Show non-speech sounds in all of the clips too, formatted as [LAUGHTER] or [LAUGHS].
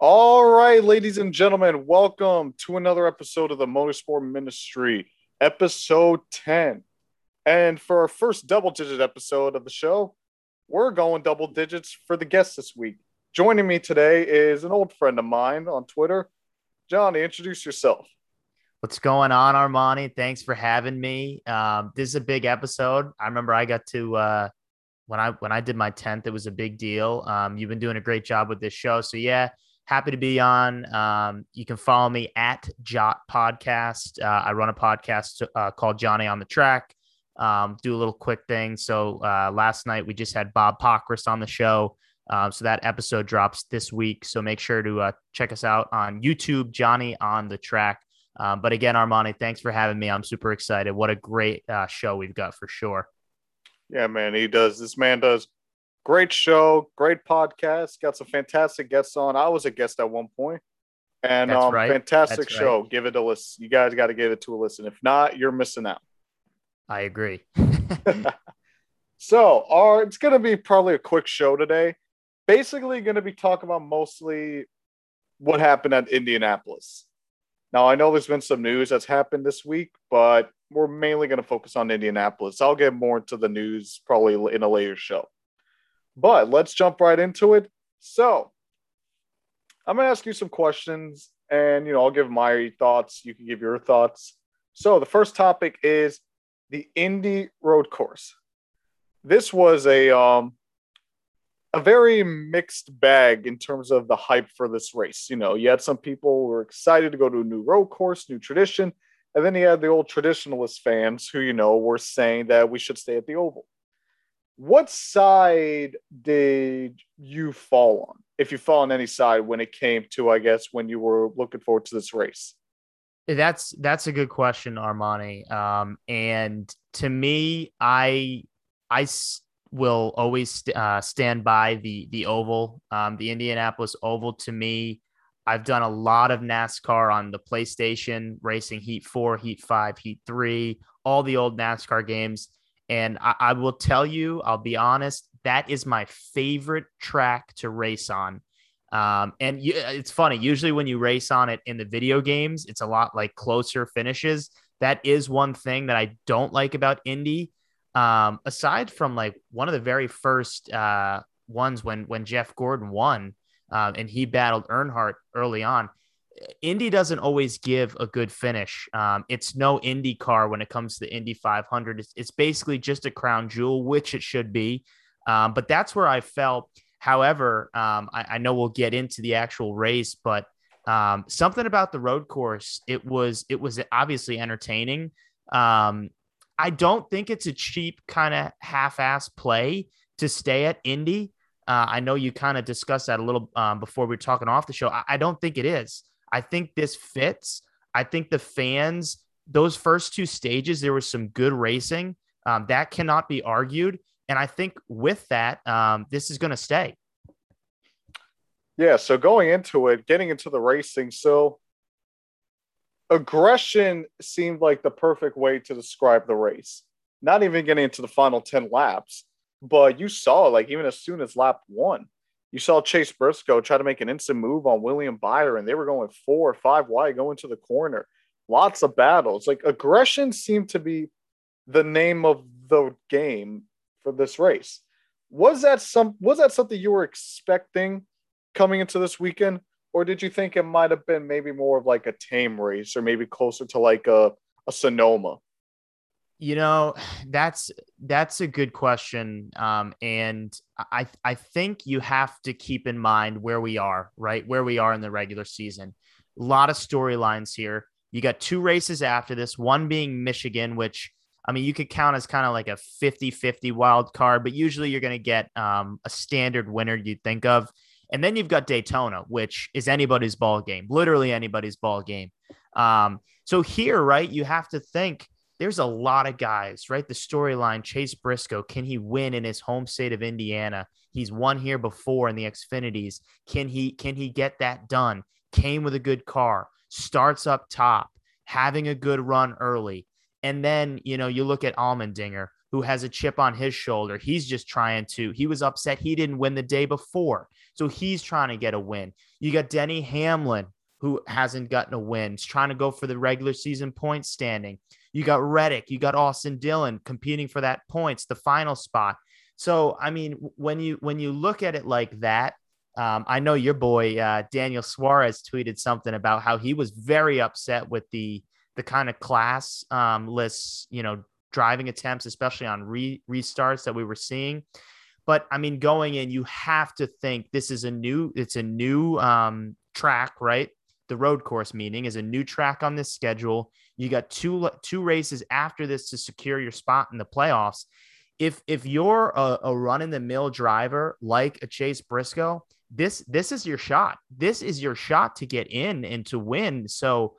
All right, ladies and gentlemen, welcome to another episode of the Motorsport Ministry, episode 10. And for our first double digit episode of the show, we're going double digits for the guests this week. Joining me today is an old friend of mine on Twitter. Johnny, introduce yourself. What's going on, Armany? Thanks for having me. Um, this is a big episode. I remember I got to uh, when I when I did my tenth. It was a big deal. Um, you've been doing a great job with this show, so yeah, happy to be on. Um, you can follow me at Jot Podcast. Uh, I run a podcast uh, called Johnny on the Track. Um, do a little quick thing. So uh, last night we just had Bob Pockrass on the show. Um, so that episode drops this week. So make sure to uh, check us out on YouTube, Johnny on the Track. Um, but again, Armany, thanks for having me. I'm super excited. What a great uh, show we've got for sure. Yeah, man, he does. This man does great show, great podcast. Got some fantastic guests on. I was a guest at one point, and um, right. fantastic That's show. Right. Give it a listen. You guys got to give it to a listen. If not, you're missing out. I agree. [LAUGHS] [LAUGHS] so, our it's going to be probably a quick show today. Basically, going to be talking about mostly what happened at Indianapolis. Now, I know there's been some news that's happened this week, but we're mainly going to focus on Indianapolis. I'll get more into the news probably in a later show. But let's jump right into it. So, I'm to ask you some questions and, you know, I'll give my thoughts. You can give your thoughts. So, the first topic is the Indy Road Course. This was a um, a very mixed bag in terms of the hype for this race. You know, you had some people who were excited to go to a new road course, new tradition, and then you had the old traditionalist fans who, you know, were saying that we should stay at the Oval. What side did you fall on, if you fall on any side, when it came to, I guess, when you were looking forward to this race? That's that's a good question, Armany. Um, and to me, I I will always uh, stand by the the oval, um, the Indianapolis Oval. To me, I've done a lot of NASCAR on the PlayStation, racing Heat Four, Heat Five, Heat Three, all the old NASCAR games. And I, I will tell you, I'll be honest, that is my favorite track to race on. Um, and you, it's funny. Usually, when you race on it in the video games, it's a lot like closer finishes. That is one thing that I don't like about Indy um, aside from like one of the very first uh, ones when when Jeff Gordon won um, and he battled Earnhardt early on, Indy doesn't always give a good finish. Um, it's no Indy car when it comes to the Indy 500. It's, it's basically just a crown jewel, which it should be. Um, but that's where I felt. However, um, I, I, know we'll get into the actual race, but um, something about the road course, it was it was obviously entertaining. Um, I don't think it's a cheap kind of half-ass play to stay at Indy. Uh, I know you kind of discussed that a little um, before we were talking off the show. I, I don't think it is. I think this fits. I think the fans, those first two stages, there was some good racing. Um, that cannot be argued. And I think with that, um, this is going to stay. Yeah. So going into it, getting into the racing. So aggression seemed like the perfect way to describe the race. Not even getting into the final 10 laps, but you saw, like, even as soon as lap one, you saw Chase Briscoe try to make an instant move on William Byron. they were going four or five wide going to the corner. Lots of battles. Like, aggression seemed to be the name of the game for this race. Was that some was that something you were expecting coming into this weekend? or did you think it might have been maybe more of like a tame race or maybe closer to like a, a Sonoma? You know, [SIGHS] that's that's a good question. Um, and I I think you have to keep in mind where we are, right? Where we are in the regular season. A lot of storylines here. You got two races after this, one being Michigan, which I mean, you could count as kind of like a 50 50 wild card, but usually you're going to get um, a standard winner you'd think of. And then you've got Daytona, which is anybody's ball game, literally anybody's ball game. Um, so here, right, you have to think there's a lot of guys, right? The storyline Chase Briscoe, can he win in his home state of Indiana? He's won here before in the Xfinities. Can he can he get that done? Came with a good car, starts up top, having a good run early. And then, you know, you look at Allmendinger, who has a chip on his shoulder. He's just trying to, he was upset he didn't win the day before. So he's trying to get a win. You got Denny Hamlin, who hasn't gotten a win. He's trying to go for the regular season point standing. You got Reddick, you got Austin Dillon competing for that points, the final spot. So I mean, when you when you look at it like that, um, I know your boy uh, Daniel Suarez tweeted something about how he was very upset with the the kind of class um, lists, you know, driving attempts, especially on re- restarts that we were seeing. But I mean, going in, you have to think this is a new, it's a new um, track, right? The road course meaning is a new track on this schedule. You got two two races after this to secure your spot in the playoffs. If if you're a, a run in the mill driver like a Chase Briscoe, this this is your shot. This is your shot to get in and to win. So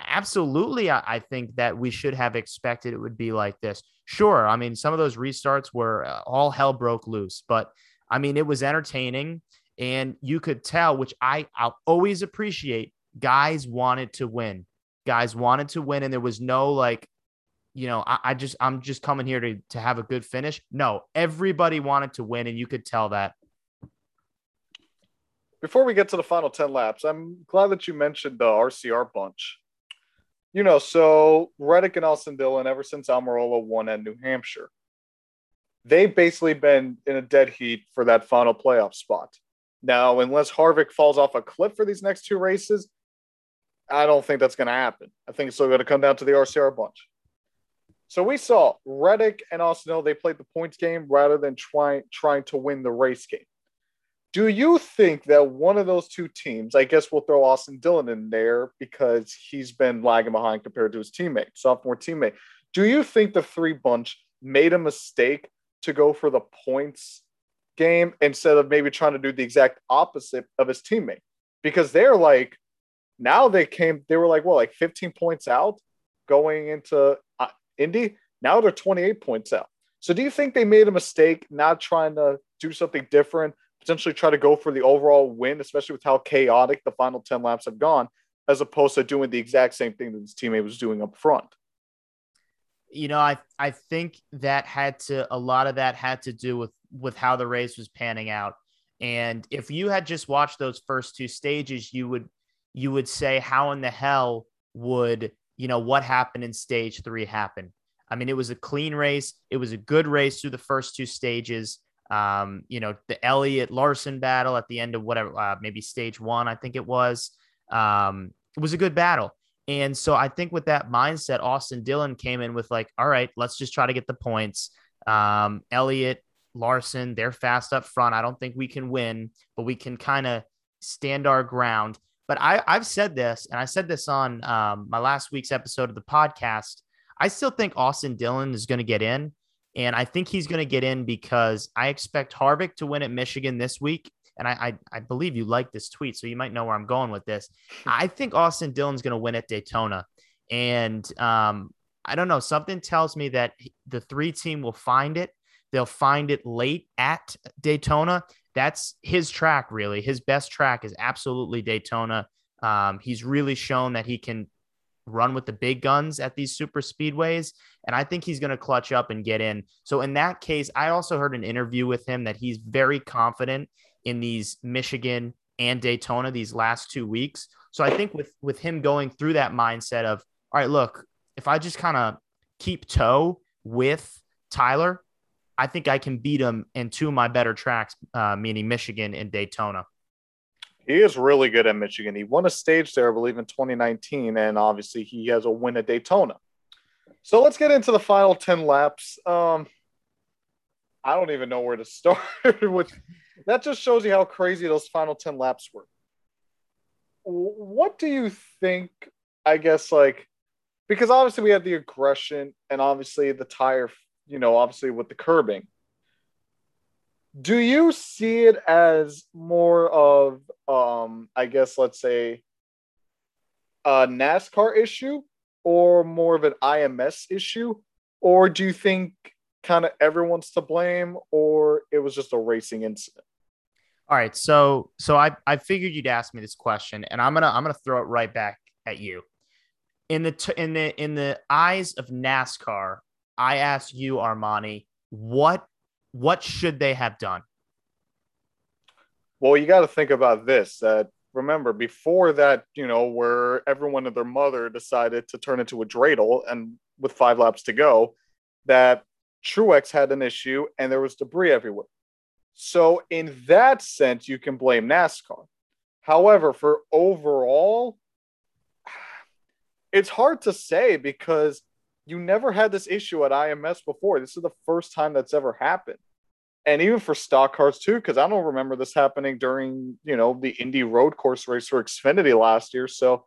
absolutely, I, I, think that we should have expected it would be like this. Sure, I mean some of those restarts were uh, all hell broke loose, but I mean it was entertaining, and you could tell, which I I'll always appreciate. Guys wanted to win. Guys wanted to win, and there was no like, you know, I, I just I'm just coming here to to have a good finish. No, everybody wanted to win, and you could tell that before we get to the final 10 laps, I'm glad that you mentioned the RCR bunch you know, so Reddick and Austin Dillon, ever since Almirola won at New Hampshire, they've basically been in a dead heat for that final playoff spot. Now, unless Harvick falls off a cliff for these next two races, I don't think that's going to happen. I think it's still going to come down to the RCR bunch. So we saw Reddick and Austin Dillon, they played the points game rather than trying trying to win the race game. Do you think that one of those two teams, I guess we'll throw Austin Dillon in there because he's been lagging behind compared to his teammate, sophomore teammate. Do you think the three bunch made a mistake to go for the points game instead of maybe trying to do the exact opposite of his teammate? Because they're like, now they came, they were like, well, like 15 points out going into uh, Indy. Now they're 28 points out. So do you think they made a mistake not trying to do something different? potentially try to go for the overall win, especially with how chaotic the final 10 laps have gone, as opposed to doing the exact same thing that his teammate was doing up front. You know, I I think that had to a lot of that had to do with with how the race was panning out. And if you had just watched those first two stages, you would you would say, how in the hell would you know what happened in stage three happen? I mean, it was a clean race. It was a good race through the first two stages. Um, you know, the Elliott Larson battle at the end of whatever, uh, maybe stage one, I think it was. Um, it was a good battle. And so I think with that mindset, Austin Dillon came in with like, all right, let's just try to get the points. Um, Elliott, Larson, they're fast up front. I don't think we can win, but we can kind of stand our ground. But I, I've said this, and I said this on um, my last week's episode of the podcast. I still think Austin Dillon is going to get in. And I think he's going to get in because I expect Harvick to win at Michigan this week. And I, I, I believe you like this tweet, so you might know where I'm going with this. [LAUGHS] I think Austin Dillon's going to win at Daytona. And um, I don't know, something tells me that the three team will find it. They'll find it late at Daytona. That's his track, really. His best track is absolutely Daytona. Um, he's really shown that he can run with the big guns at these super speedways. And I think he's going to clutch up and get in. So, in that case, I also heard an interview with him that he's very confident in these Michigan and Daytona these last two weeks. So, I think with, with him going through that mindset of, all right, look, if I just kind of keep toe with Tyler, I think I can beat him in two of my better tracks, uh, meaning Michigan and Daytona. He is really good at Michigan. He won a stage there, I believe, in 2019, and obviously he has a win at Daytona. So let's get into the final 10 laps. Um, I don't even know where to [LAUGHS] start with. That just shows you how crazy those final 10 laps were. What do you think? I guess, like, because obviously we had the aggression and obviously the tire, you know, obviously with the curbing. Do you see it as more of um i guess let's say a nascar issue or more of an ims issue? Or do you think kind of everyone's to blame or it was just a racing incident? All right so so i i figured you'd ask me this question and i'm gonna i'm gonna throw it right back at you. In the t- in the in the eyes of nascar I ask you, Armany, what what should they have done? Well, you got to think about this. Remember before that, you know, where everyone and their mother decided to turn into a dreidel, and with five laps to go, that Truex had an issue and there was debris everywhere. So in that sense, you can blame NASCAR. However, for overall, [SIGHS] it's hard to say because you never had this issue at IMS before. This is the first time that's ever happened. And even for stock cars too, because I don't remember this happening during, you know, the Indy road course race for Xfinity last year. So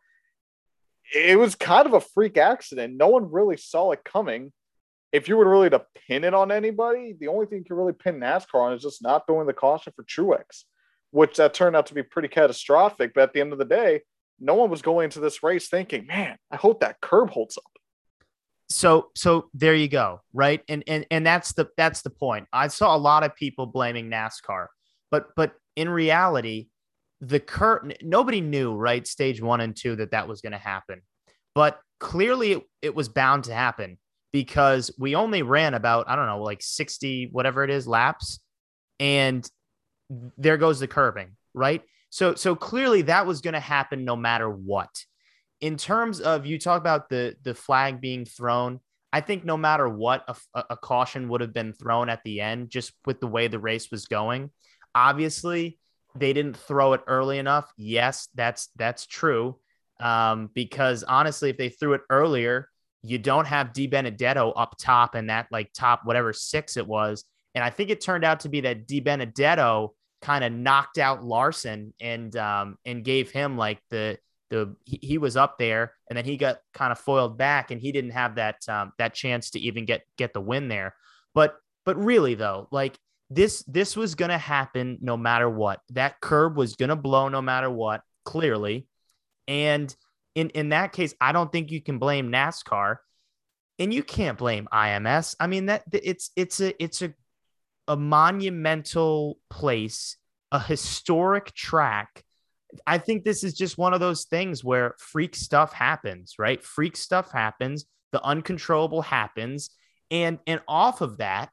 it was kind of a freak accident. No one really saw it coming. If you were really to pin it on anybody, the only thing you can really pin NASCAR on is just not throwing the caution for Truex, which that turned out to be pretty catastrophic. But at the end of the day, no one was going into this race thinking, man, I hope that curb holds up so so there you go right? And and and that's the that's the point. I saw a lot of people blaming nascar but but in reality the curtain nobody knew right stage one and two that that was going to happen. But clearly it, it was bound to happen because we only ran about i don't know like 60 whatever it is laps and there goes the curbing right? So so clearly that was going to happen no matter what in terms of you talk about the the flag being thrown, I think no matter what, a, a, caution would have been thrown at the end, just with the way the race was going. Obviously, they didn't throw it early enough. Yes, that's that's true. Um, because honestly, if they threw it earlier, you don't have DiBenedetto up top and that like top whatever six it was. And I think it turned out to be that DiBenedetto kind of knocked out Larson and um, and gave him like the the he, he, was up there and then he got kind of foiled back and he didn't have that um, that chance to even get get the win there. But but really though like this this was going to happen no matter what. That curb was going to blow no matter what clearly. And in in that case i don't think you can blame nascar and you can't blame ims i mean that it's it's a it's a a monumental place a historic track I think this is just one of those things where freak stuff happens, right? Freak stuff happens, the uncontrollable happens, and and off of that,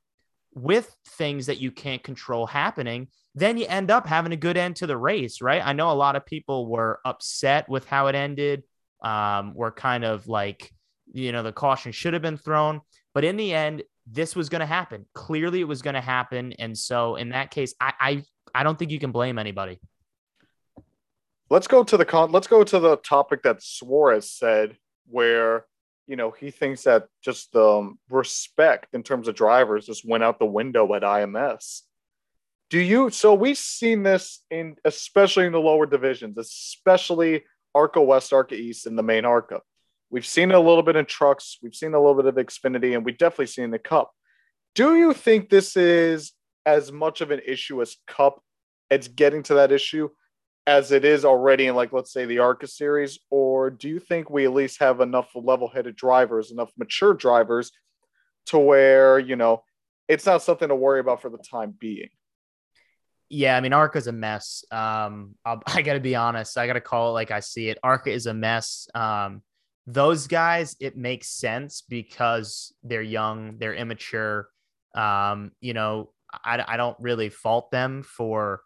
with things that you can't control happening, then you end up having a good end to the race, right? I know a lot of people were upset with how it ended. Um, were kind of like, you know, the caution should have been thrown, but in the end, this was going to happen. Clearly, it was going to happen, and so in that case, I, I I don't think you can blame anybody. Let's go to the con. Let's go to the topic that Suarez said, where you know he thinks that just the um, respect in terms of drivers just went out the window at IMS. Do you? So we've seen this in, especially in the lower divisions, especially ARCA West, ARCA East, and the main ARCA. We've seen a little bit in trucks. We've seen a little bit of Xfinity, and we definitely seen the Cup. Do you think this is as much of an issue as Cup? It's getting to that issue as it is already in like let's say the ARCA series, or do you think we at least have enough level-headed drivers, enough mature drivers, to where you know it's not something to worry about for the time being? Yeah, I mean ARCA's a mess. Um, I'll, [LAUGHS] I got to be honest. I got to call it like I see it. ARCA is a mess. Um, those guys, it makes sense because they're young, they're immature. Um, you know, I, I don't really fault them for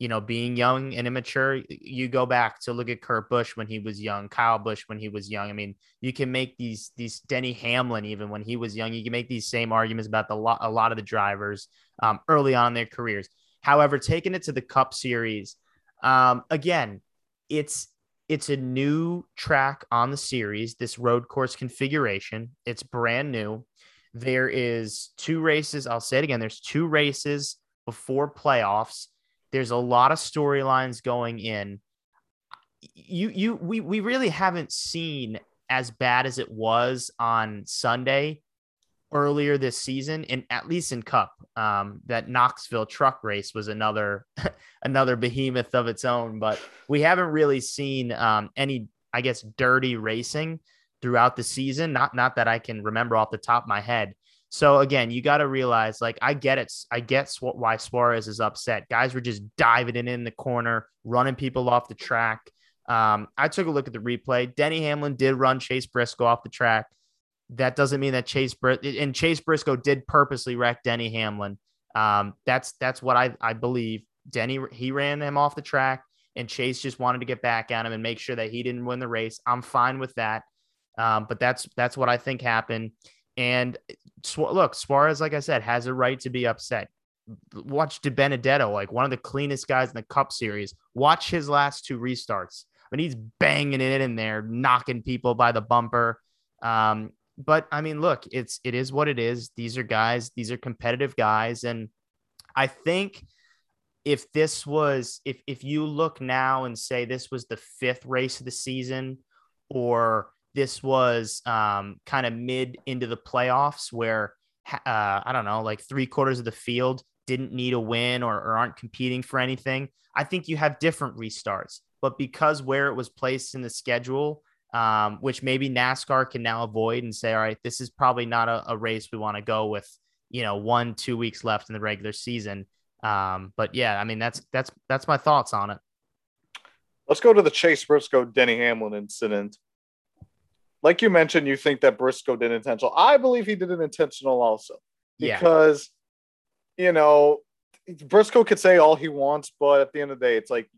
you know, being young and immature, you go back to look at Kurt Busch when he was young, Kyle Busch when he was young. I mean, you can make these these Denny Hamlin even when he was young. You can make these same arguments about the lot a lot of the drivers um, early on in their careers. However, taking it to the Cup Series, um, again, it's it's a new track on the series. This road course configuration, it's brand new. There is two races. I'll say it again. There's two races before playoffs there's a lot of storylines going in. You you we we really haven't seen as bad as it was on Sunday earlier this season, and at least in Cup. Um, that Knoxville truck race was another [LAUGHS] another behemoth of its own, but we haven't really seen um, any, I guess, dirty racing throughout the season. Not not that I can remember off the top of my head. So again, you got to realize, like, I get it. I get why Suarez is upset. Guys were just diving in in the corner, running people off the track. Um, I took a look at the replay. Denny Hamlin did run Chase Briscoe off the track. that doesn't mean that Chase Br- and Chase Briscoe did purposely wreck Denny Hamlin. Um, that's that's what I I believe. Denny he ran him off the track, and Chase just wanted to get back at him and make sure that he didn't win the race. I'm fine with that, um, but that's that's what I think happened. And look, Suarez, like I said, has a right to be upset. Watch DiBenedetto, like one of the cleanest guys in the Cup Series. Watch his last two restarts. I mean, he's banging it in there, knocking people by the bumper. Um, but I mean, look, it's it is what it is. These are guys, these are competitive guys, and I think if this was if if you look now and say this was the fifth race of the season, or this was um, kind of mid into the playoffs where uh, I don't know, like three quarters of the field didn't need a win or, or aren't competing for anything. I think you have different restarts, but because where it was placed in the schedule, um, which maybe NASCAR can now avoid and say, all right, this is probably not a, a race we want to go with, you know, one, two weeks left in the regular season. Um, but yeah, I mean, that's, that's, that's my thoughts on it. Let's go to the Chase Briscoe Denny Hamlin incident. Like you mentioned, you think that Briscoe did intentional. I believe he did it intentional also because, yeah. you know, Briscoe could say all he wants, but at the end of the day, it's like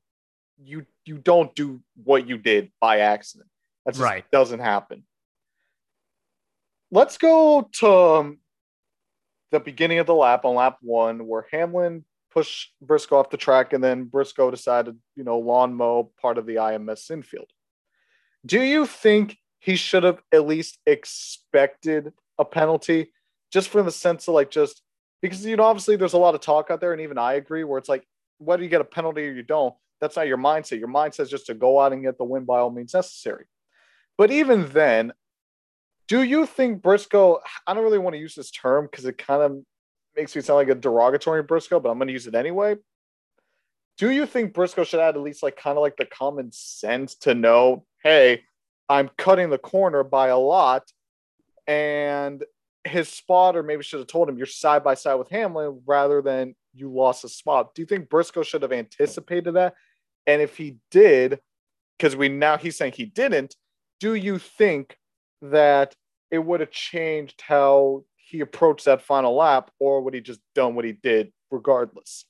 you you don't do what you did by accident. That just right. doesn't happen. Let's go to um, the beginning of the lap on lap one, where Hamlin pushed Briscoe off the track, and then Briscoe decided, you know, lawn mow part of the IMS infield. Do you think he should have at least expected a penalty, just from the sense of like just because you know obviously there's a lot of talk out there, and even I agree where it's like whether you get a penalty or you don't, that's not your mindset. Your mindset is just to go out and get the win by all means necessary. But even then, do you think Briscoe? I don't really want to use this term because it kind of makes me sound like a derogatory Briscoe, but I'm going to use it anyway. Do you think Briscoe should add at least like kind of like the common sense to know, hey, I'm cutting the corner by a lot, and his spotter maybe should have told him you're side by side with Hamlin rather than you lost a spot. Do you think Briscoe should have anticipated that? And if he did, because we now he's saying he didn't, do you think that it would have changed how he approached that final lap, or would he just done what he did regardless?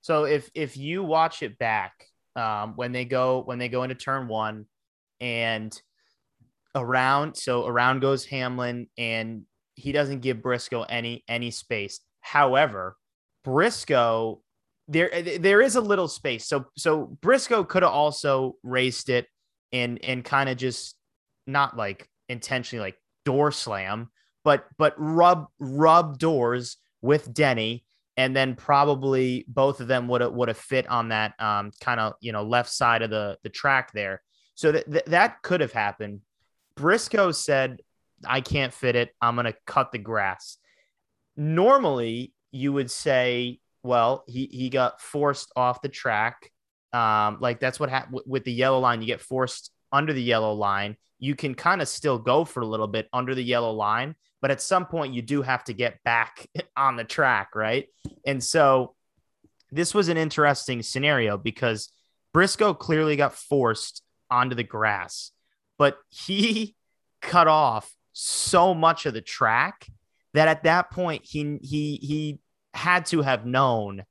So if if you watch it back, um, when they go when they go into turn one, and around so around goes Hamlin, and he doesn't give Briscoe any any space. However, Briscoe there there is a little space. So so Briscoe could have also raced it and and kind of just not like intentionally like door slam, but but rub rub doors with Denny, and then probably both of them would have would have fit on that um, kind of you know left side of the the track there. So that th- that could have happened. Briscoe said, "I can't fit it. I'm gonna cut the grass." Normally, you would say, "Well, he he got forced off the track." Um, like that's what happened with the yellow line. You get forced under the yellow line you can kind of still go for a little bit under the yellow line, but at some point you do have to get back [LAUGHS] on the track, right? And so this was an interesting scenario because Briscoe clearly got forced onto the grass, but he [LAUGHS] cut off so much of the track that at that point he he he had to have known,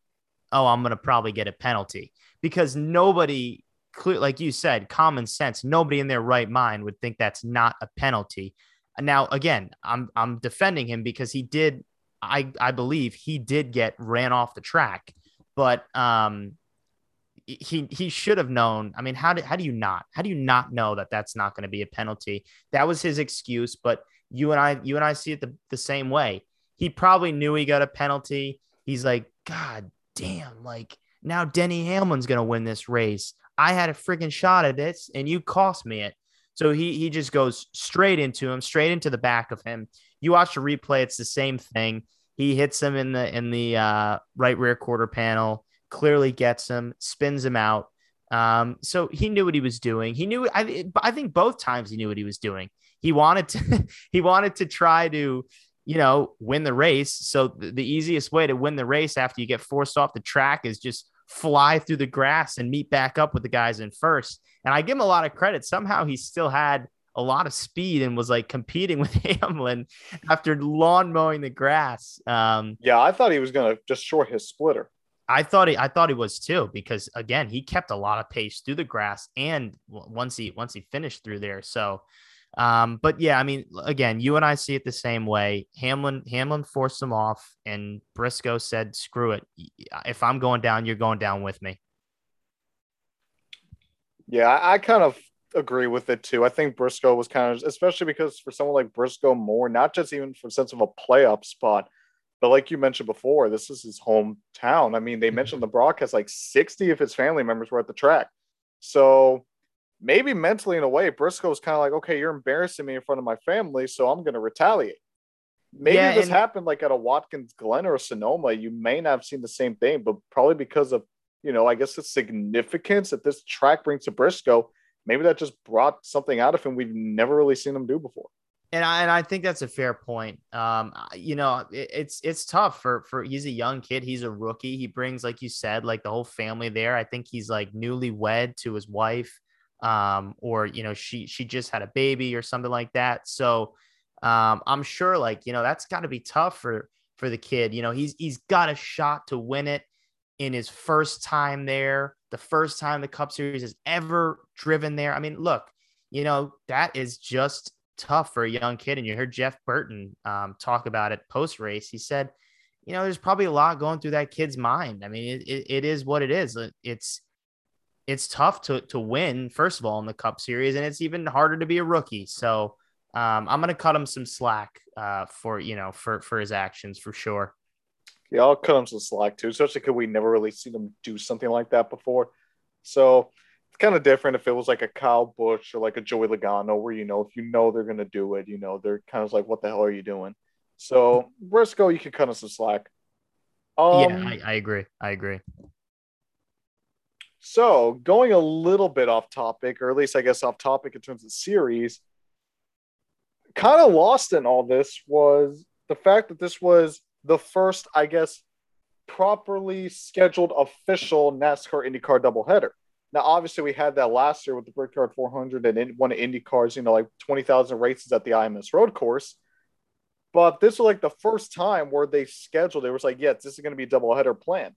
oh, I'm going to probably get a penalty because nobody clear, like you said, common sense. Nobody in their right mind would think that's not a penalty. Now, again, I'm I'm defending him because he did. I I believe he did get ran off the track, but um, he he should have known. I mean, how do how do you not? How do you not know that that's not going to be a penalty? That was his excuse, but you and I you and I see it the, the same way. He probably knew he got a penalty. He's like, God damn, like now Denny Hamlin's going to win this race. I had a freaking shot at this and you cost me it. So he he just goes straight into him, straight into the back of him. You watch the replay, it's the same thing. He hits him in the in the uh, right rear quarter panel, clearly gets him, spins him out. Um, so he knew what he was doing. He knew I I think both times he knew what he was doing. He wanted to [LAUGHS] he wanted to try to you know win the race. So the, the easiest way to win the race after you get forced off the track is just fly through the grass and meet back up with the guys in first. And I give him a lot of credit. Somehow he still had a lot of speed and was like competing [LAUGHS] with Hamlin after lawn mowing the grass. Um, yeah, I thought he was going to just short his splitter. I thought he, I thought he was too, because again, he kept a lot of pace through the grass and once he, once he finished through there. So, um, but yeah, I mean, again, you and I see it the same way. Hamlin, Hamlin forced him off, and Briscoe said, "Screw it. If I'm going down, you're going down with me." Yeah, I, I kind of agree with it too. I think Briscoe was kind of, especially because for someone like Briscoe more, not just even for sense of a playoff spot, but like you mentioned before, this is his hometown. I mean, they mm-hmm. mentioned the broadcast like 60 of his family members were at the track. So maybe mentally in a way, Briscoe's kind of like, okay, you're embarrassing me in front of my family, so I'm gonna retaliate. Maybe yeah, this and- happened like at a Watkins Glen or a Sonoma. You may not have seen the same thing, but probably because of you know, I guess the significance that this track brings to Briscoe, maybe that just brought something out of him we've never really seen him do before. And I, and I think that's a fair point. Um, you know, it, it's it's tough for for he's a young kid, he's a rookie. He brings, like you said, like the whole family there. I think he's like newly wed to his wife, um, or you know, she she just had a baby or something like that. So um, I'm sure, like you know, that's got to be tough for for the kid. You know, he's he's got a shot to win it in his first time there, the first time the Cup Series has ever driven there. I mean, look, you know, that is just tough for a young kid. And you heard Jeff Burton um, talk about it post race. He said, you know, there's probably a lot going through that kid's mind. I mean, it, it, it is what it is. It's it's tough to to win first of all in the Cup Series, and it's even harder to be a rookie. So um, I'm gonna cut him some slack uh, for you know for for his actions for sure. Yeah, I'll cut him some slack too, especially because we never really seen him do something like that before. So it's kind of different if it was like a Kyle Busch or like a Joey Logano, where you know if you know they're gonna do it, you know they're kind of like, what the hell are you doing? So Briscoe, you can cut us some slack. Um, yeah, I, I agree. I agree. So going a little bit off topic, or at least I guess off topic in terms of series, kind of lost in all this was the fact that this was the first, I guess, properly scheduled official NASCAR IndyCar doubleheader. Now, obviously, we had that last year with the Brickyard 400 and one of IndyCars, you know, like 20,000 races at the IMS road course. But this was like the first time where they scheduled it was like, yes, this is going to be a doubleheader plan.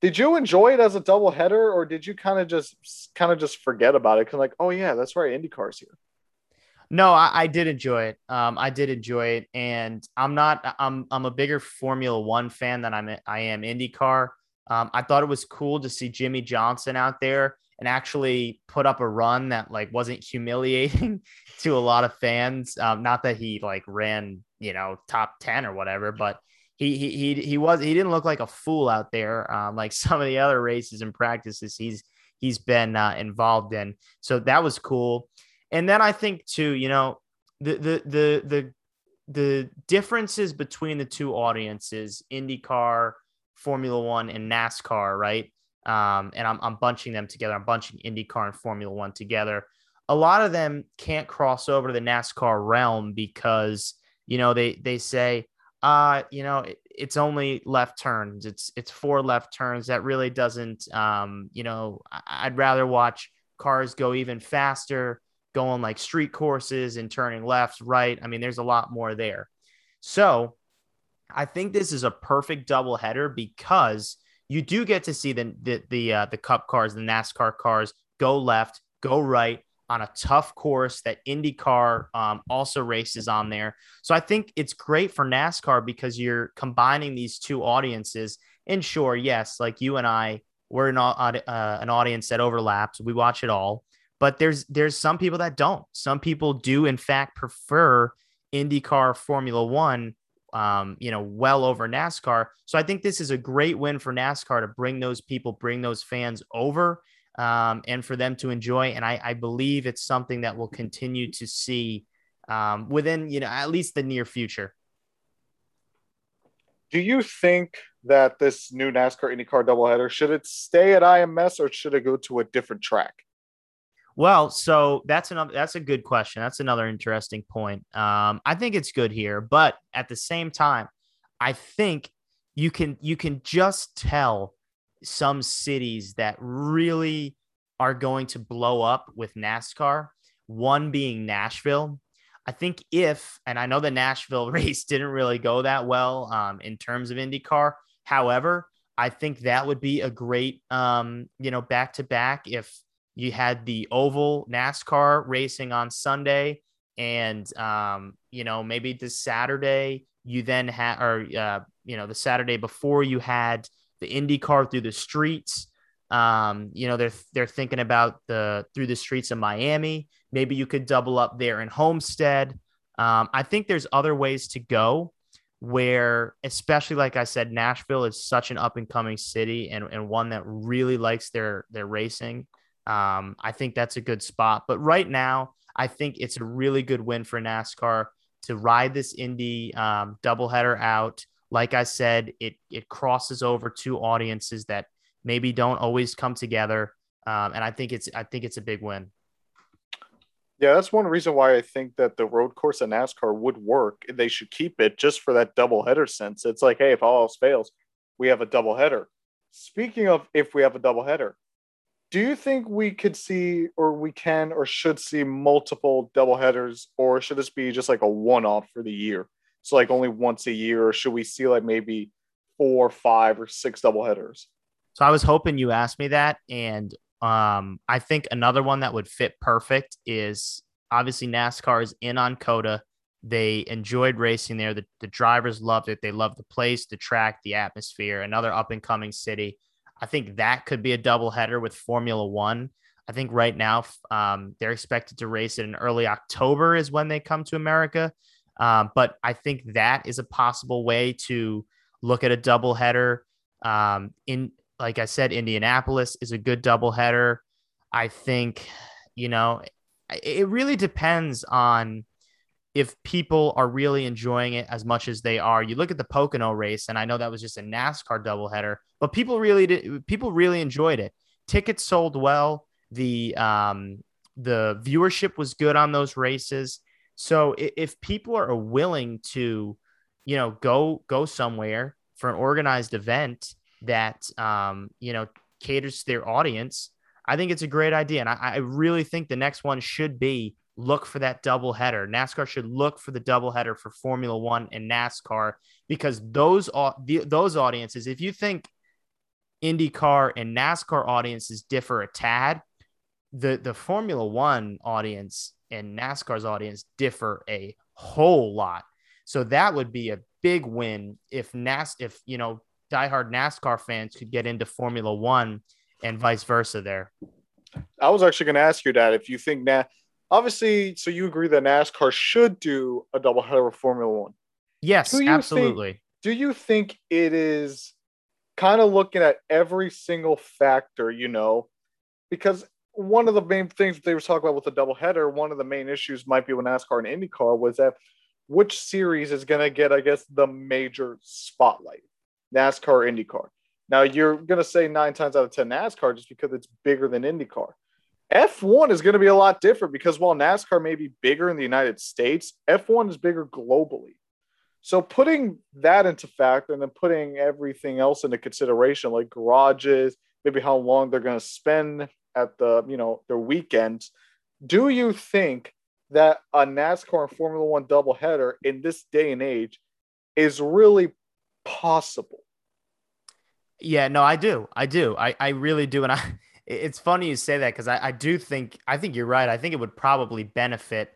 Did you enjoy it as a doubleheader, or did you kind of just kind of just forget about it? Because like, oh yeah, that's right, IndyCar's here. No, I, I, did enjoy it. Um, I did enjoy it, and I'm not. I'm I'm a bigger Formula One fan than I'm. I am IndyCar. Um, I thought it was cool to see Jimmie Johnson out there and actually put up a run that like wasn't humiliating [LAUGHS] to a lot of fans. Um, not that he like ran, you know, top ten or whatever, but he he he he was he didn't look like a fool out there. Um, like [LAUGHS] some of the other races and practices he's he's been uh, involved in. So that was cool. And then I think too, you know, the the the the the differences between the two audiences, IndyCar, Formula One, and NASCAR, right? Um, and I'm I'm bunching them together. I'm bunching IndyCar and Formula One together. A lot of them can't cross over to the NASCAR realm because you know they they say, uh, you know, it, it's only left turns. It's it's four left turns. That really doesn't, um, you know, I'd rather watch cars go even faster going like street courses and turning left, right. I mean, there's a lot more there. So I think this is a perfect double header because you do get to see the the the, uh, the Cup cars, the NASCAR cars go left, go right on a tough course that IndyCar um, also races on there. So I think it's great for NASCAR because you're combining these two audiences. And sure, yes, like you and I, we're an, uh, an audience that overlaps. We watch it all but there's there's some people that don't. Some people do in fact prefer IndyCar Formula 1 um, you know, well over NASCAR. So I think this is a great win for NASCAR to bring those people, bring those fans over, um, and for them to enjoy. And I, I believe it's something that we'll continue to see um, within, you know, at least the near future. Do you think that this new NASCAR IndyCar doubleheader should it stay at IMS or should it go to a different track? Well, so that's another that's a good question. That's another interesting point. Um, I think it's good here, but at the same time, I think you can you can just tell some cities that really are going to blow up with NASCAR one being Nashville. I think if, and I know the Nashville [LAUGHS] race didn't really go that well um, in terms of IndyCar. However, I think that would be a great, um, you know, back to back if you had the oval NASCAR racing on Sunday and, um, you know, maybe this Saturday you then had, or, uh, you know, the Saturday before you had the IndyCar through the streets. Um, you know, they're they're thinking about the through the streets of Miami. Maybe you could double up there in Homestead. Um, I think there's other ways to go where, especially like I said, Nashville is such an up and coming city and, and one that really likes their their racing. Um, I think that's a good spot. But right now, I think it's a really good win for NASCAR to ride this Indy um, doubleheader out. Like I said, it it crosses over two audiences that maybe don't always come together, um, and I think it's I think it's a big win. Yeah, that's one reason why I think that the road course at NASCAR would work. They should keep it just for that double header sense. It's like, hey, if all else fails, we have a double header. Speaking of if we have a double header, do you think we could see or we can or should see multiple double headers or should this be just like a one off for the year? So like only once a year, or should we see like maybe four, five, or six double headers? So I was hoping you asked me that, and um, I think another one that would fit perfect is obviously NASCAR is in on COTA. They enjoyed racing there. The, the drivers loved it. They loved the place, the track, the atmosphere, another up and coming city. I think that could be a double header with Formula One. I think right now um, they're expected to race it in early October, is when they come to America. Um, but I think that is a possible way to look at a double header. Um, in like I said, Indianapolis is a good double header. I think, you know, it really depends on if people are really enjoying it as much as they are. You look at the Pocono race, and I know that was just a NASCAR doubleheader, but people really did, people really enjoyed it. Tickets sold well. The um, the viewership was good on those races. So if people are willing to, you know, go go somewhere for an organized event that um, you know caters to their audience, I think it's a great idea, and I, I really think the next one should be look for that double header. NASCAR should look for the double header for Formula One and NASCAR because those those audiences, if you think IndyCar and NASCAR audiences differ a tad, the the Formula One audience and NASCAR's audience differ a whole lot. So that would be a big win if NAS if you know diehard NASCAR fans could get into Formula One and vice versa there. I was actually going to ask you that if you think that obviously, so you agree that NASCAR should do a double header with Formula One. Yes, absolutely. Think, do you think it is kind of looking at every single factor, you know, because one of the main things that they were talking about with the double header, one of the main issues might be with NASCAR and IndyCar was that which series is going to get, I guess, the major spotlight. NASCAR or IndyCar. Now you're going to say nine times out of 10 NASCAR just because it's bigger than IndyCar. F1 is going to be a lot different because while NASCAR may be bigger in the United States, F1 is bigger globally. So putting that into fact and then putting everything else into consideration, like garages, maybe how long they're going to spend at the, you know, their weekends, do you think that a NASCAR and Formula One doubleheader in this day and age is really possible. Yeah, no, I do. I do. I, I really do. And I, it's funny you say that because I, I do think, I think you're right. I think it would probably benefit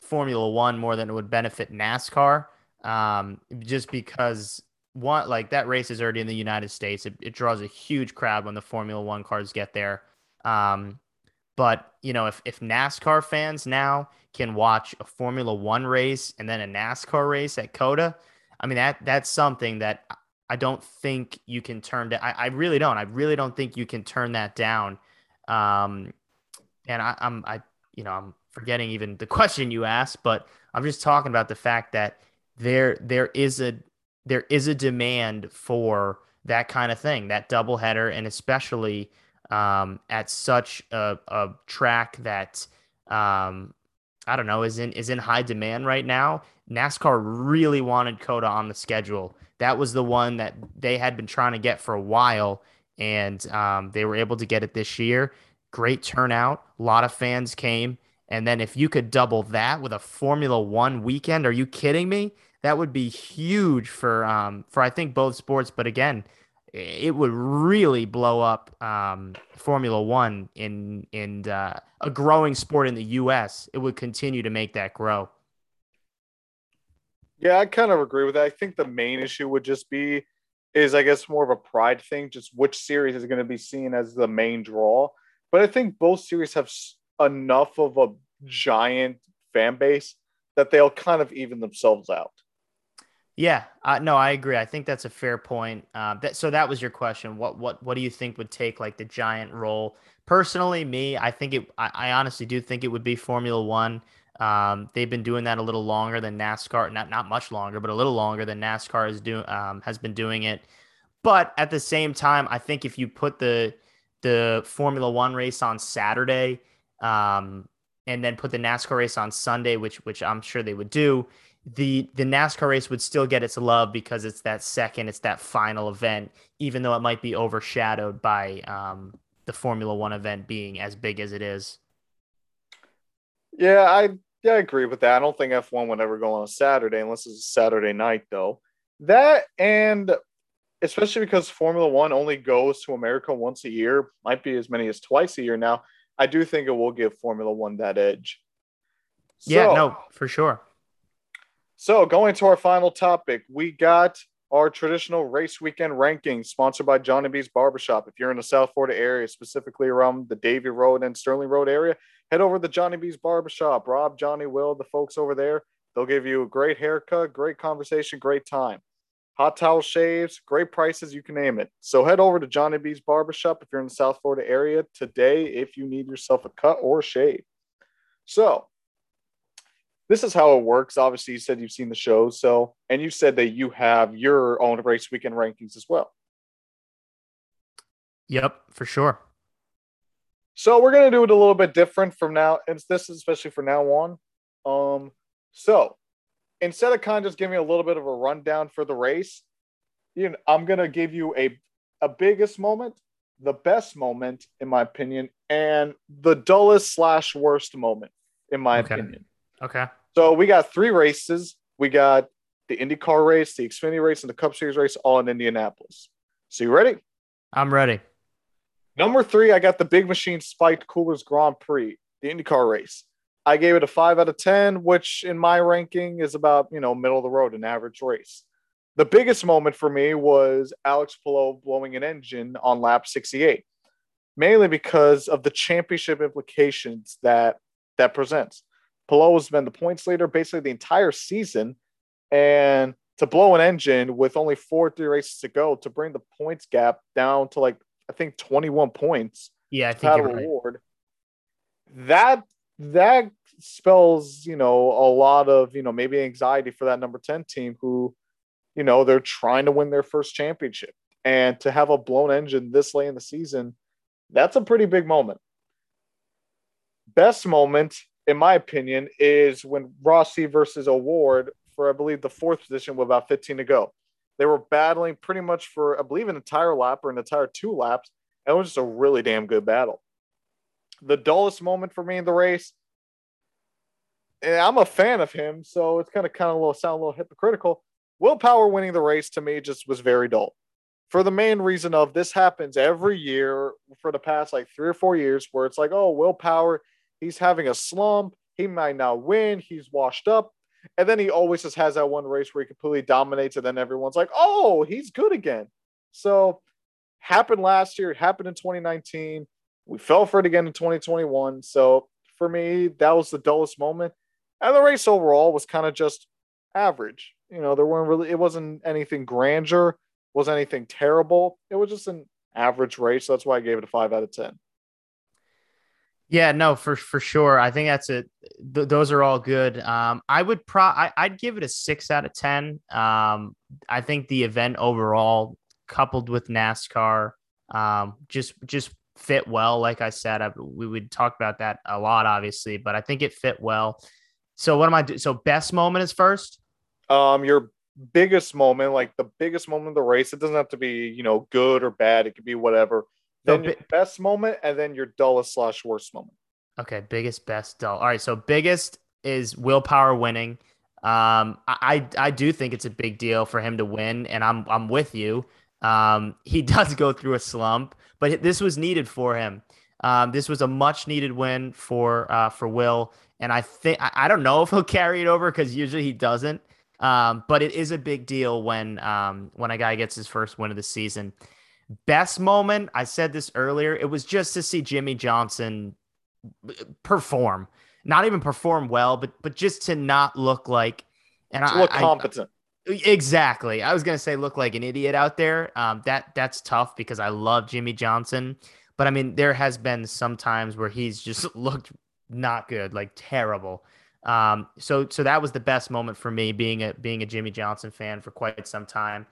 Formula One more than it would benefit NASCAR. Um, just because one, like that race is already in the United States. It, it draws a huge crowd when the Formula One cars get there. Um, but you know, if if NASCAR fans now can watch a Formula One race and then a NASCAR race at COTA, I mean that that's something that I don't think you can turn down. I, I really don't. I really don't think you can turn that down. Um, and I, I'm I you know I'm forgetting even the [LAUGHS] question you asked, but I'm just talking about the fact that there there is a there is a demand for that kind of thing, that double header, and especially um, at such a, a track that um, I don't know is in is in high demand right now. NASCAR really wanted COTA on the schedule. That was the one that they had been trying to get for a while, and um, they were able to get it this year. Great turnout. A lot of fans came, And then if you could double that with a Formula One weekend, are you kidding me? That would be huge for um for I think both sports. But again, it would really blow up um, Formula One in in uh, a growing sport in the U.S. It would continue to make that grow. Yeah, I kind of agree with that. I think the main issue would just be is I guess more of a pride thing, just which series is going to be seen as the main draw. But I think both series have enough of a giant fan base that they'll kind of even themselves out. Yeah, uh, no, I agree. I think that's a fair point. Uh, that, so that was your question. What what what do you think would take like the giant role? Personally, me, I think it. I, I honestly do think it would be Formula One. Um, they've been doing that a little longer than NASCAR. Not not much longer, but a little longer than NASCAR is doing. Um, has been doing it. But at the same time, I think if you put the the Formula One race on Saturday, um, and then put the NASCAR race on Sunday, which which I'm sure they would do, the the NASCAR race would still get its love because it's that second, it's that final event, even though it might be overshadowed by um, the Formula One event being as big as it is. Yeah, I yeah I agree with that. I don't think F1 would ever go on a Saturday unless it's a Saturday night though. That and especially because Formula One only goes to America once a year, might be as many as twice a year now. I do think it will give Formula One that edge. Yeah, no, for sure. So, going to our final topic, we got our traditional race weekend rankings sponsored by Johnny B's Barbershop. If you're in the South Florida area, specifically around the Davie Road and Sterling Road area, head over to Johnny B's Barbershop. Rob, Johnny, Will, the folks over there, they'll give you a great haircut, great conversation, great time. Hot towel shaves, great prices, you can name it. So head over to Johnny B's Barbershop if you're in the South Florida area today if you need yourself a cut or a shave. So this is how it works. Obviously, you said you've seen the show, so and you said that you have your own race weekend rankings as well. Yep, for sure. So we're gonna do it a little bit different from now, and this is especially for now on. Um, so instead of kind of just giving a little bit of a rundown for the race, you know, I'm gonna give you a a biggest moment, the best moment, in my opinion, and the dullest slash worst moment, in my okay. opinion. Okay. So we got three races. We got the IndyCar race, the Xfinity race, and the Cup Series race all in Indianapolis. So you ready? I'm ready. Number three, I got the Big Machine Spiked Coolers Grand Prix, the IndyCar race. I gave it a five out of 10, which in my ranking is about, you know, middle of the road, an average race. The biggest moment for me was Alex Palou blowing an engine on lap 68, mainly because of the championship implications that that presents. Palou has been the points leader basically the entire season. And to blow an engine with only four three races to go to bring the points gap down to like I think 21 points. Yeah, I think you're reward. Right. That that spells, you know, a lot of, you know, maybe anxiety for that number 10 team who, you know, they're trying to win their first championship. And to have a blown engine this late in the season, that's a pretty big moment. Best moment in my opinion, is when Rossi versus O'Ward for I believe the fourth position with about 15 to go. They were battling pretty much for I believe an entire lap or an entire two laps, and it was just a really damn good battle. The dullest moment for me in the race, and I'm a fan of him, so it's kind of kind of a little sound a little hypocritical. Will Power winning the race to me just was very dull. For the main reason of this happens every year for the past like three or four years, where it's like, oh, Will Power He's having a slump. He might not win. He's washed up. And then he always just has that one race where he completely dominates, and then everyone's like, oh, he's good again. So happened last year, it happened in 2019. We fell for it again in 2021. So for me, that was the dullest moment. And the race overall was kind of just average. You know, there weren't really it wasn't anything grandeur, was anything terrible. It was just an average race. So that's why I gave it a five out of ten. Yeah, no, for for sure. I think that's it. Th- those are all good. Um, I would pro. I, would give it a six out of ten. Um, I think the event overall, coupled with NASCAR, um, just just fit well. Like I said, I, we would talk about that a lot, obviously, but I think it fit well. So what am I do? So best moment is first. Um, your biggest moment, like the biggest moment of the race. It doesn't have to be you know good or bad. It could be whatever then your best moment, and then your dullest slash worst moment. Okay, biggest, best, dull. All right, so biggest is Will Power winning. Um, I I do think it's a big deal for him to win, and I'm I'm with you. Um, he [LAUGHS] does go through a slump, but this was needed for him. Um, this was a much needed win for uh, for Will, and I think I, I don't know [LAUGHS] if he'll carry it over because usually he doesn't. Um, but it is a big deal when um, when a guy gets his first win of the season. Best moment, I said this earlier, it was just to see Jimmie Johnson perform not even perform well, but but just to not look like and to I, look competent. I, exactly. I was gonna say look like an idiot out there. Um, that that's tough because I love Jimmie Johnson, but I mean there has been some times where he's just [LAUGHS] looked not good, like terrible. Um, so so that was the best moment for me being a being a Jimmie Johnson fan for quite some time.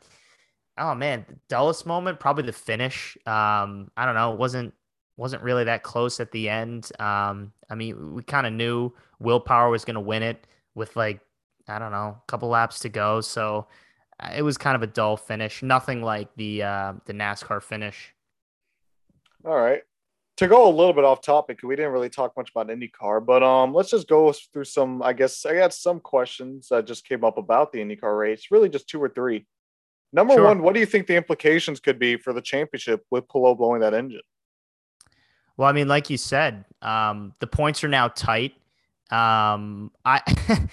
Oh man, the dullest moment probably the finish. Um, I don't know, it wasn't wasn't really that close at the end. Um, I mean, we kind of knew Will Power was going to win it with like I don't know, a couple laps to go. So uh, it was kind of a dull finish. Nothing like the uh, the NASCAR finish. All right. To go a little bit off topic, we didn't really talk much about IndyCar, but um, let's just go through some. I guess I got some questions that just came up about the IndyCar race. Really, just two or three. Number sure. one, what do you think the implications could be for the championship with Palou blowing that engine? Well, I mean, like you said, um, the points are now tight. Um, I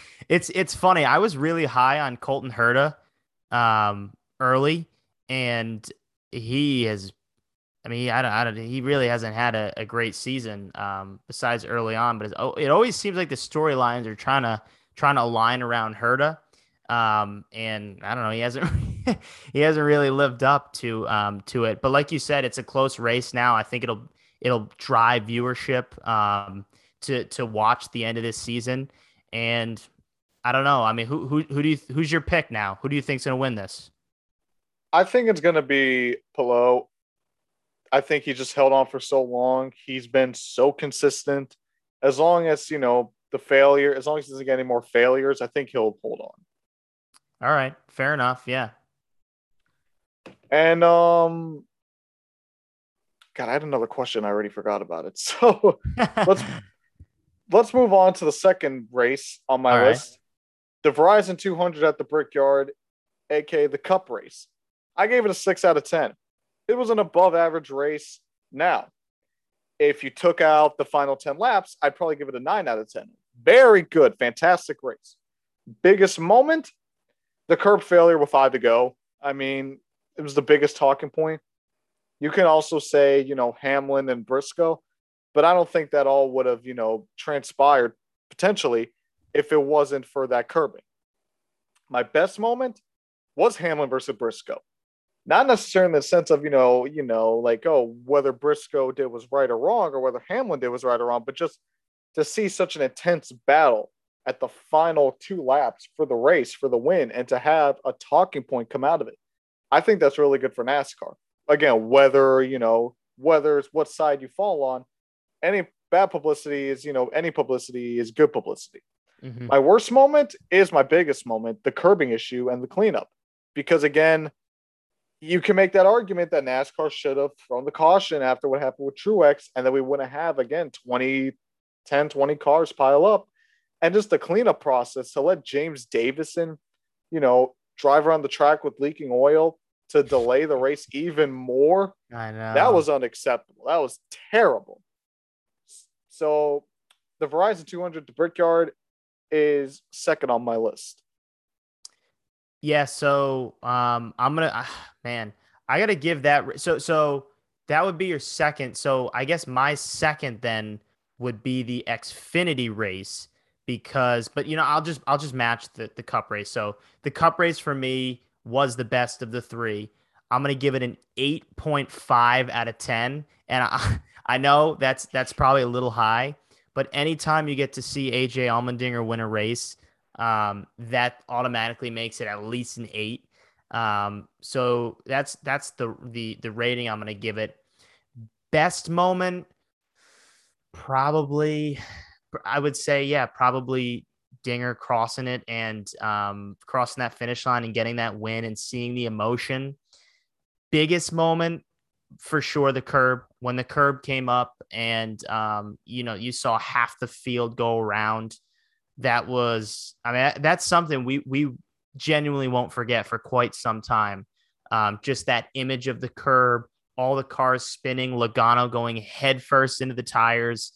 [LAUGHS] it's it's funny. I was really high on Colton Herta um, early, and he has. I mean, I don't, I don't, he really hasn't had a, a great season um, besides early on. But it always seems like the storylines are trying to trying to align around Herta, um, and I don't know. He hasn't [LAUGHS] he hasn't really lived up to um, to it. But like you said, it's a close race now. I think it'll It'll drive viewership um, to to watch the end of this season. And I don't know. I mean, who who who do you who's your pick now? Who do you think's going to win this? I think it's going to be Palou. I think he just held on for so long. He's been so consistent. As long as you know the failure, as long as he doesn't get any more failures, I think he'll hold on. All right, fair enough. Yeah. And um, God, I had another question. I already forgot about it. [LAUGHS] So let's [LAUGHS] let's move on to the second race on my All list. Right. The Verizon 200 at the Brickyard, aka the Cup race. I gave it a six out of ten. It was an above average race. Now, if you took out the final 10 laps, I'd probably give it a nine out of 10. Very good, fantastic race. Biggest moment, the curb failure with five to go. I mean, it was the biggest talking point. You can also say, you know, Hamlin and Briscoe, but I don't think that all would have, you know, transpired potentially if it wasn't for that curbing. My best moment was Hamlin versus Briscoe. Not necessarily in the sense of, you know, you know, like, oh, whether Briscoe did was right or wrong, or whether Hamlin did was right or wrong, but just to see such an intense battle at the final two laps for the race, for the win, and to have a talking point come out of it. I think that's really good for NASCAR again, whether you know whether it's what side you fall on, any bad publicity is you know any publicity is good publicity. Mm-hmm. My worst moment is my biggest moment, the curbing issue and the cleanup, because again, you can make that argument that NASCAR should have thrown the caution after what happened with Truex, and then we wouldn't have again 20, 10, 20 cars pile up. And just the cleanup process to let James Davison, you know, drive around the track with leaking oil to delay the race even more. I know. That was unacceptable. That was terrible. So the Verizon 200 to Brickyard is second on my list. Yeah, so um I'm going to uh, man, I got to give that so so that would be your second. So I guess my second then would be the Xfinity race because but you know, I'll just I'll just match the the cup race. So the cup race for me was the best of the three. I'm going to give it an 8.5 out of 10. And I, [LAUGHS] I know that's that's probably a little high, but anytime you get to see AJ Allmendinger win a race, um, that automatically makes it at least an eight. Um, so that's that's the the the rating I'm going to give it. Best moment, probably, I would say, yeah, probably Dinger crossing it and um, crossing that finish line and getting that win and seeing the emotion. Biggest moment for sure, the curb. When the curb came up, and um, you know you saw half the field go around. That was, I mean, that's something we we genuinely won't forget for quite some time. Um, just that image of the curb, all the cars spinning, Logano going headfirst into the tires.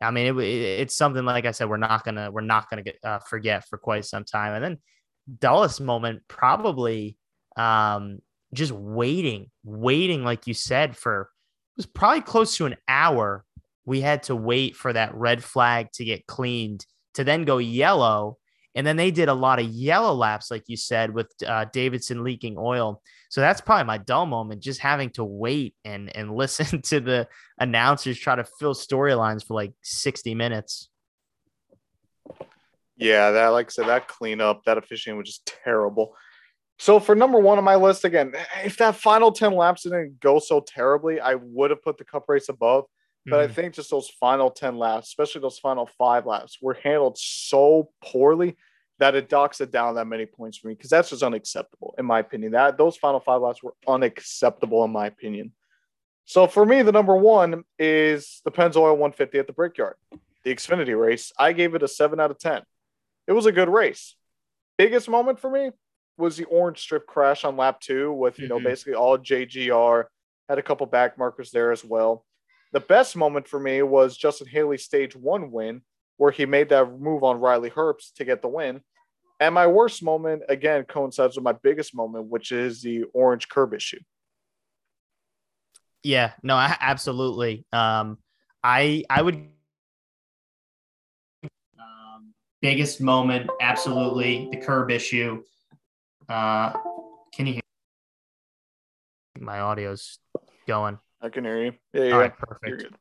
I mean, it, it, it's something like I said, we're not gonna we're not gonna get, uh, forget for quite some time. And then dullest moment, probably um, just waiting, waiting, like you said, for it was probably close to an hour. We had to wait for that red flag to get cleaned to then go yellow. And then they did a lot of yellow laps, like you said, with uh, Davison leaking oil. So that's probably my dull moment, just having to wait and and [LAUGHS] listen to the announcers try to fill storylines for like 60 minutes. Yeah, that like I said, that cleanup, that officiating was just terrible. So for number one on my list, again, if that final 10 laps didn't go so terribly, I would have put the cup race above. But mm-hmm. I think just those final 10 laps, especially those final five laps, were handled so poorly that it docks it down that many points for me because that's just unacceptable in my opinion. That those final five laps were unacceptable in my opinion. So for me, the number one is the Pennzoil 150 at the Brickyard, the Xfinity race. I gave it a seven out of ten. It was a good race. Biggest moment for me was the orange strip crash on lap two with you mm-hmm. know basically all JGR had a couple back markers there as well. The best moment for me was Justin Haley's stage one win where he made that move on Riley Herbst to get the win. And my worst moment, again, coincides with my biggest moment, which is the orange curb issue. Yeah, no, absolutely. Um, I I would um, biggest moment, absolutely the curb issue. Uh, can you hear my audio's going? I can hear you. Yeah, yeah. All right, perfect.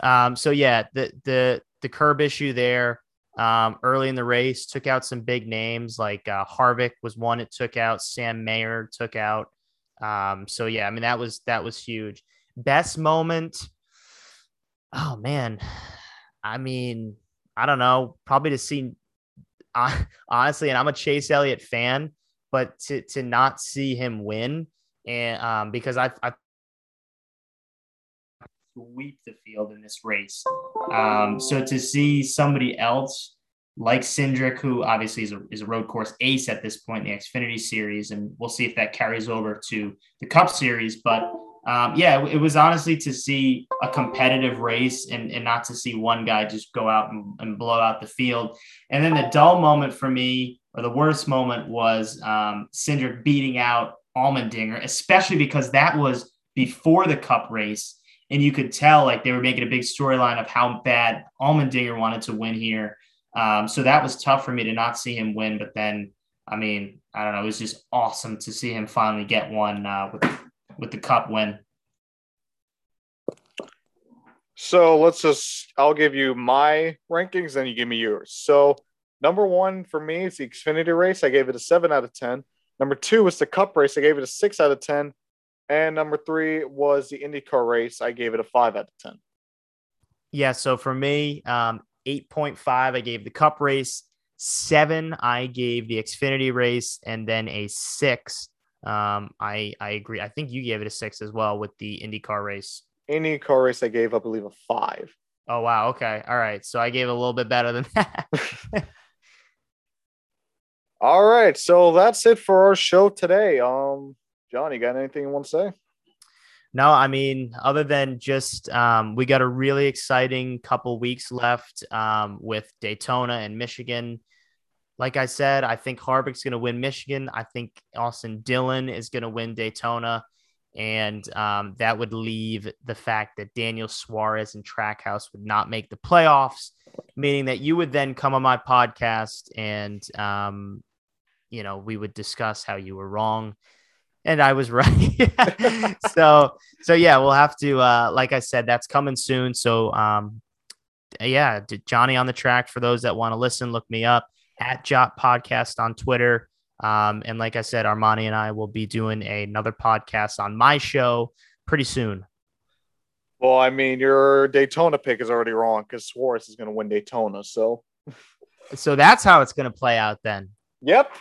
Um, so yeah, the the the curb issue there um, early in the race took out some big names like uh, Harvick was one it took out. Sam Mayer took out. Um, so yeah, I mean that was that was huge. Best moment. Oh man, I mean I don't know. Probably to see uh, [LAUGHS] honestly, and I'm a Chase Elliott fan, but to to not see him win and um, because I I sweep the field in this race. Um, so to see somebody else like Cindric, who obviously is a, is a road course ace at this point in the Xfinity series, and we'll see if that carries over to the Cup series. But um, yeah, it was honestly to see a competitive race and, and not to see one guy just go out and, and blow out the field. And then the dull moment for me, or the worst moment, was um, Cindric beating out Allmendinger, especially because that was before the Cup race and you could tell like they were making a big storyline of how bad Allmendinger wanted to win here. Um, so that was tough for me to not see him win. But then, I mean, I don't know, it was just awesome to see him finally get one uh, with with the cup win. So let's just, I'll give you my rankings, then you give me yours. So number one for me is the Xfinity race. I gave it a seven out of 10. Number two was the cup race. I gave it a six out of 10. And number three was the IndyCar race. I gave it a five out of 10. Yeah. So for me, um, 8.5, I gave the cup race. Seven, I gave the Xfinity race. And then a six. Um, I, I agree. I think you gave it a six as well with the IndyCar race. IndyCar race, I gave, I believe, a five. Oh, wow. Okay. All right. So I gave a little bit better than that. [LAUGHS] [LAUGHS] All right. So that's it for our show today. Um, John, you got anything you want to say? No, I mean, other than just um, we got a really exciting couple weeks left um, with Daytona and Michigan. Like I said, I think Harvick's going to win Michigan. I think Austin Dillon is going to win Daytona. And um, that would leave the fact that Daniel Suarez and Trackhouse would not make the playoffs, meaning that you would then come on my podcast and, um, you know, we would discuss how you were wrong and I was [LAUGHS] right. so so yeah, we'll have to uh like I said, that's coming soon. So um yeah, Johnny on the track for those that want to listen, look me up at Jot Podcast on Twitter. Um, and like I said, Armany and I will be doing another podcast on my show pretty soon. Well, I mean, your Daytona pick is already wrong because Suarez is going to win Daytona. So, so that's how it's going to play out then. Yep.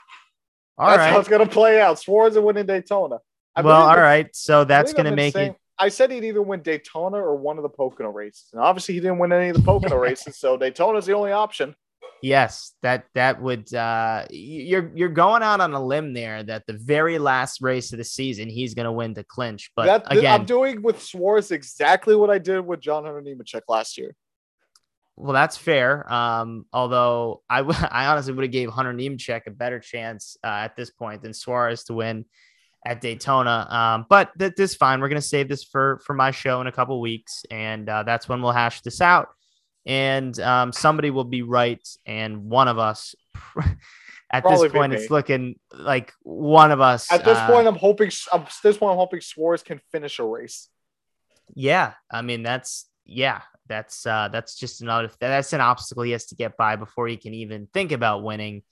All that's right. how it's gonna play out. Suarez winning Daytona. I well, all right. So that's gonna make it. I said he'd either win Daytona or one of the Pocono races, and obviously he didn't win any of the Pocono [LAUGHS] races, so Daytona's the only option. Yes, that that would uh you're you're going out on a limb there that the very last race of the season he's going to win to clinch. But that, again, I'm doing with Suarez exactly what I did with John Hunter Nemechek last year. Well, that's fair. Um, although I, w- [LAUGHS] I honestly would have gave Hunter Nemechek a better chance uh, at this point than Suarez to win at Daytona. Um, but th- this fine. We're gonna save this for for my show in a couple weeks, and uh, that's when we'll hash this out. And um, somebody will be right, and one of us. [LAUGHS] at Probably this point, it's looking like one of us. At this uh, point, I'm hoping. At this point, I'm hoping Suarez can finish a race. Yeah, I mean that's yeah, that's uh, that's just another that's an obstacle he has to get by before he can even think about winning.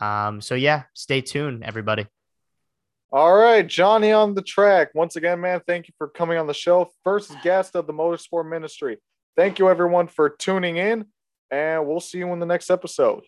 Um, so yeah, stay tuned, everybody. All right, Johnny on the track. Once again, man, thank you for coming on the show. First guest of the Motorsport Ministry. Thank you, everyone, for tuning in, and we'll see you in the next episode.